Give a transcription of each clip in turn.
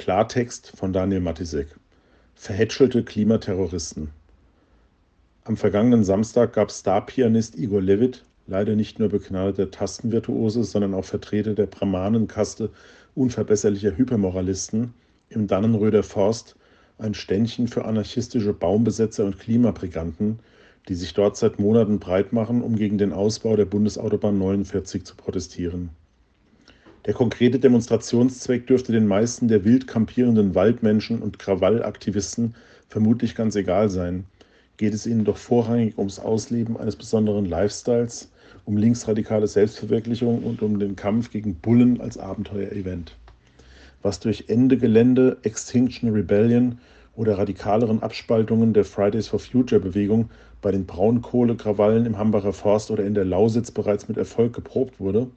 Klartext von Daniel Matisek. Verhätschelte Klimaterroristen. Am vergangenen Samstag gab Star-Pianist Igor Levit, leider nicht nur begnadeter Tastenvirtuose, sondern auch Vertreter der Brahmanenkaste unverbesserlicher Hypermoralisten, im Dannenröder Forst ein Ständchen für anarchistische Baumbesetzer und Klimabriganten, die sich dort seit Monaten breit machen, um gegen den Ausbau der Bundesautobahn 49 zu protestieren. Der konkrete Demonstrationszweck dürfte den meisten der wild kampierenden Waldmenschen und Krawallaktivisten vermutlich ganz egal sein. Geht es ihnen doch vorrangig ums Ausleben eines besonderen Lifestyles, um linksradikale Selbstverwirklichung und um den Kampf gegen Bullen als Abenteuerevent. Was durch Ende Gelände, Extinction Rebellion oder radikaleren Abspaltungen der Fridays for Future Bewegung bei den Braunkohlekrawallen im Hambacher Forst oder in der Lausitz bereits mit Erfolg geprobt wurde,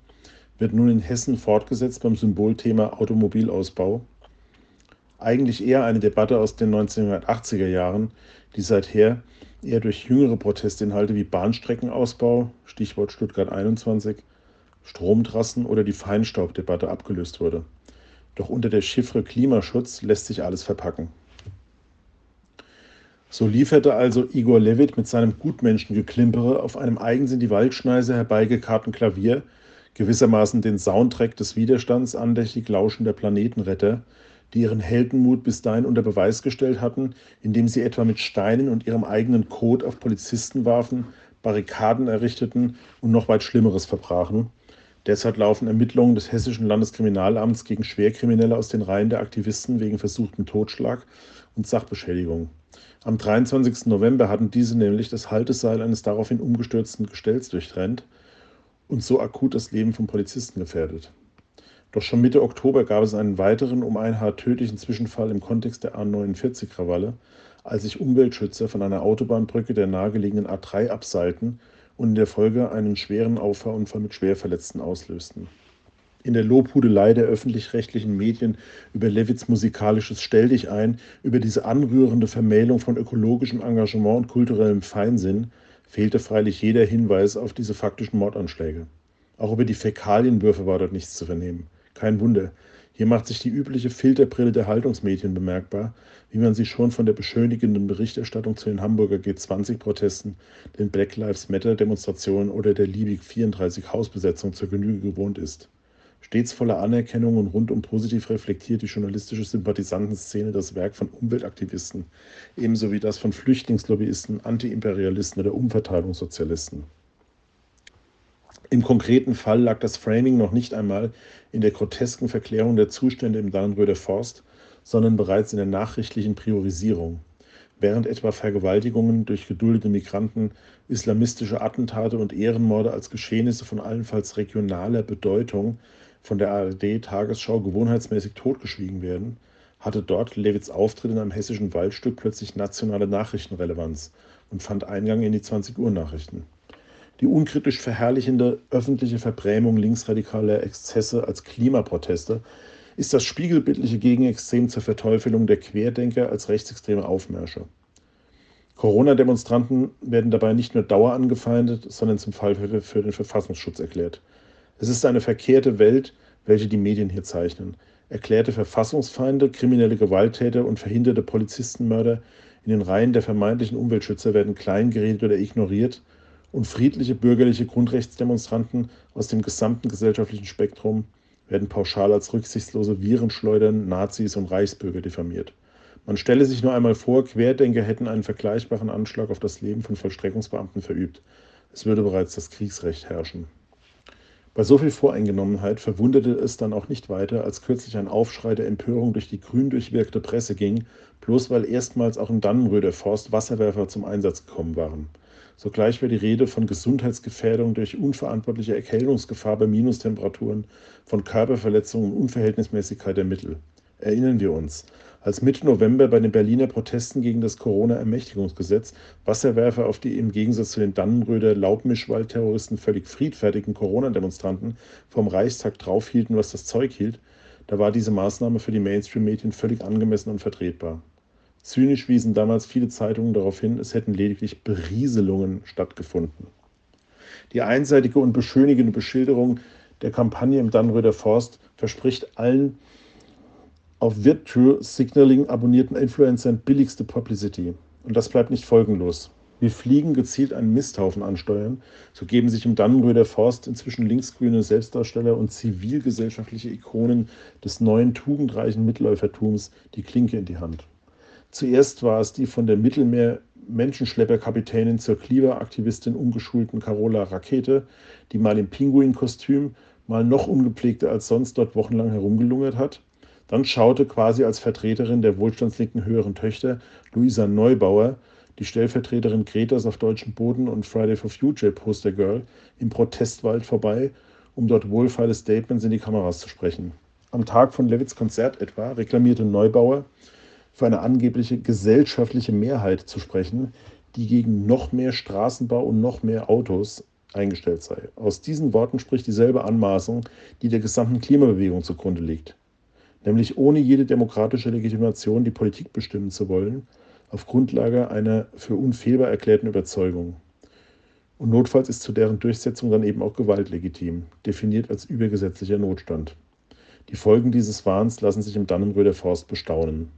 wird nun in Hessen fortgesetzt beim Symbolthema Automobilausbau. Eigentlich eher eine Debatte aus den 1980er Jahren, die seither eher durch jüngere Protestinhalte wie Bahnstreckenausbau, Stichwort Stuttgart 21, Stromtrassen oder die Feinstaubdebatte abgelöst wurde. Doch unter der Chiffre Klimaschutz lässt sich alles verpacken. So lieferte also Igor Levit mit seinem Gutmenschengeklimpere auf einem eigens in die Waldschneise herbeigekarrten Klavier gewissermaßen den Soundtrack des Widerstands andächtig lauschender Planetenretter, die ihren Heldenmut bis dahin unter Beweis gestellt hatten, indem sie etwa mit Steinen und ihrem eigenen Kot auf Polizisten warfen, Barrikaden errichteten und noch weit Schlimmeres verbrachen. Derzeit laufen Ermittlungen des Hessischen Landeskriminalamts gegen Schwerkriminelle aus den Reihen der Aktivisten wegen versuchten Totschlag und Sachbeschädigung. Am 23. November hatten diese nämlich das Halteseil eines daraufhin umgestürzten Gestells durchtrennt und so akut das Leben von Polizisten gefährdet. Doch schon Mitte Oktober gab es einen weiteren um ein Haar tödlichen Zwischenfall im Kontext der A49-Krawalle, als sich Umweltschützer von einer Autobahnbrücke der nahegelegenen A3 abseilten und in der Folge einen schweren Auffahrunfall mit Schwerverletzten auslösten. In der Lobhudelei der öffentlich-rechtlichen Medien über Levits musikalisches Stell dich ein, über diese anrührende Vermählung von ökologischem Engagement und kulturellem Feinsinn, fehlte freilich jeder Hinweis auf diese faktischen Mordanschläge. Auch über die Fäkalienwürfe war dort nichts zu vernehmen. Kein Wunder. Hier macht sich die übliche Filterbrille der Haltungsmedien bemerkbar, wie man sie schon von der beschönigenden Berichterstattung zu den Hamburger G20-Protesten, den Black Lives Matter-Demonstrationen oder der Liebig 34 Hausbesetzung zur Genüge gewohnt ist. Stets voller Anerkennung und rundum positiv reflektiert die journalistische Sympathisantenszene das Werk von Umweltaktivisten, ebenso wie das von Flüchtlingslobbyisten, Antiimperialisten oder Umverteilungssozialisten. Im konkreten Fall lag das Framing noch nicht einmal in der grotesken Verklärung der Zustände im Dannenröder Forst, sondern bereits in der nachrichtlichen Priorisierung. Während etwa Vergewaltigungen durch geduldete Migranten, islamistische Attentate und Ehrenmorde als Geschehnisse von allenfalls regionaler Bedeutung von der ARD-Tagesschau gewohnheitsmäßig totgeschwiegen werden, hatte dort Lewits Auftritt in einem hessischen Waldstück plötzlich nationale Nachrichtenrelevanz und fand Eingang in die 20-Uhr-Nachrichten. Die unkritisch verherrlichende öffentliche Verbrämung linksradikaler Exzesse als Klimaproteste ist das spiegelbildliche Gegenextrem zur Verteufelung der Querdenker als rechtsextreme Aufmärsche. Corona-Demonstranten werden dabei nicht nur Dauer angefeindet, sondern zum Fall für den Verfassungsschutz erklärt. Es ist eine verkehrte Welt, welche die Medien hier zeichnen. Erklärte Verfassungsfeinde, kriminelle Gewalttäter und verhinderte Polizistenmörder in den Reihen der vermeintlichen Umweltschützer werden kleingeredet oder ignoriert und friedliche bürgerliche Grundrechtsdemonstranten aus dem gesamten gesellschaftlichen Spektrum werden pauschal als rücksichtslose Virenschleudern, Nazis und Reichsbürger diffamiert. Man stelle sich nur einmal vor, Querdenker hätten einen vergleichbaren Anschlag auf das Leben von Vollstreckungsbeamten verübt. Es würde bereits das Kriegsrecht herrschen. Bei so viel Voreingenommenheit verwunderte es dann auch nicht weiter, als kürzlich ein Aufschrei der Empörung durch die grün durchwirkte Presse ging, bloß weil erstmals auch im Dannenröder Forst Wasserwerfer zum Einsatz gekommen waren. Sogleich war die Rede von Gesundheitsgefährdung durch unverantwortliche Erkältungsgefahr bei Minustemperaturen, von Körperverletzungen und Unverhältnismäßigkeit der Mittel. Erinnern wir uns, als Mitte November bei den Berliner Protesten gegen das Corona-Ermächtigungsgesetz Wasserwerfer auf die im Gegensatz zu den Dannenröder Laubmischwaldterroristen völlig friedfertigen Corona-Demonstranten vom Reichstag draufhielten, was das Zeug hielt, da war diese Maßnahme für die Mainstream-Medien völlig angemessen und vertretbar. Zynisch wiesen damals viele Zeitungen darauf hin, es hätten lediglich Berieselungen stattgefunden. Die einseitige und beschönigende Beschilderung der Kampagne im Dannenröder Forst verspricht allen auf Virtue Signaling abonnierten Influencern billigste Publicity. Und das bleibt nicht folgenlos. Wie Fliegen gezielt einen Misthaufen ansteuern, so geben sich im Dannenröder Forst inzwischen linksgrüne Selbstdarsteller und zivilgesellschaftliche Ikonen des neuen tugendreichen Mitläufertums die Klinke in die Hand. Zuerst war es die von der Mittelmeer-Menschenschlepperkapitänin zur Kliva-Aktivistin umgeschulten Carola Rakete, die mal im Pinguinkostüm, mal noch ungepflegter als sonst dort wochenlang herumgelungert hat. Dann schaute quasi als Vertreterin der wohlstandslinken höheren Töchter Luisa Neubauer die Stellvertreterin Gretas auf deutschem Boden und Friday for Future Poster Girl im Protestwald vorbei, um dort wohlfeile Statements in die Kameras zu sprechen. Am Tag von Levits Konzert etwa reklamierte Neubauer, für eine angebliche gesellschaftliche Mehrheit zu sprechen, die gegen noch mehr Straßenbau und noch mehr Autos eingestellt sei. Aus diesen Worten spricht dieselbe Anmaßung, die der gesamten Klimabewegung zugrunde liegt, nämlich ohne jede demokratische Legitimation die Politik bestimmen zu wollen auf Grundlage einer für unfehlbar erklärten Überzeugung. Und notfalls ist zu deren Durchsetzung dann eben auch Gewalt legitim, definiert als übergesetzlicher Notstand. Die Folgen dieses Wahns lassen sich im Dannenröder Forst bestaunen.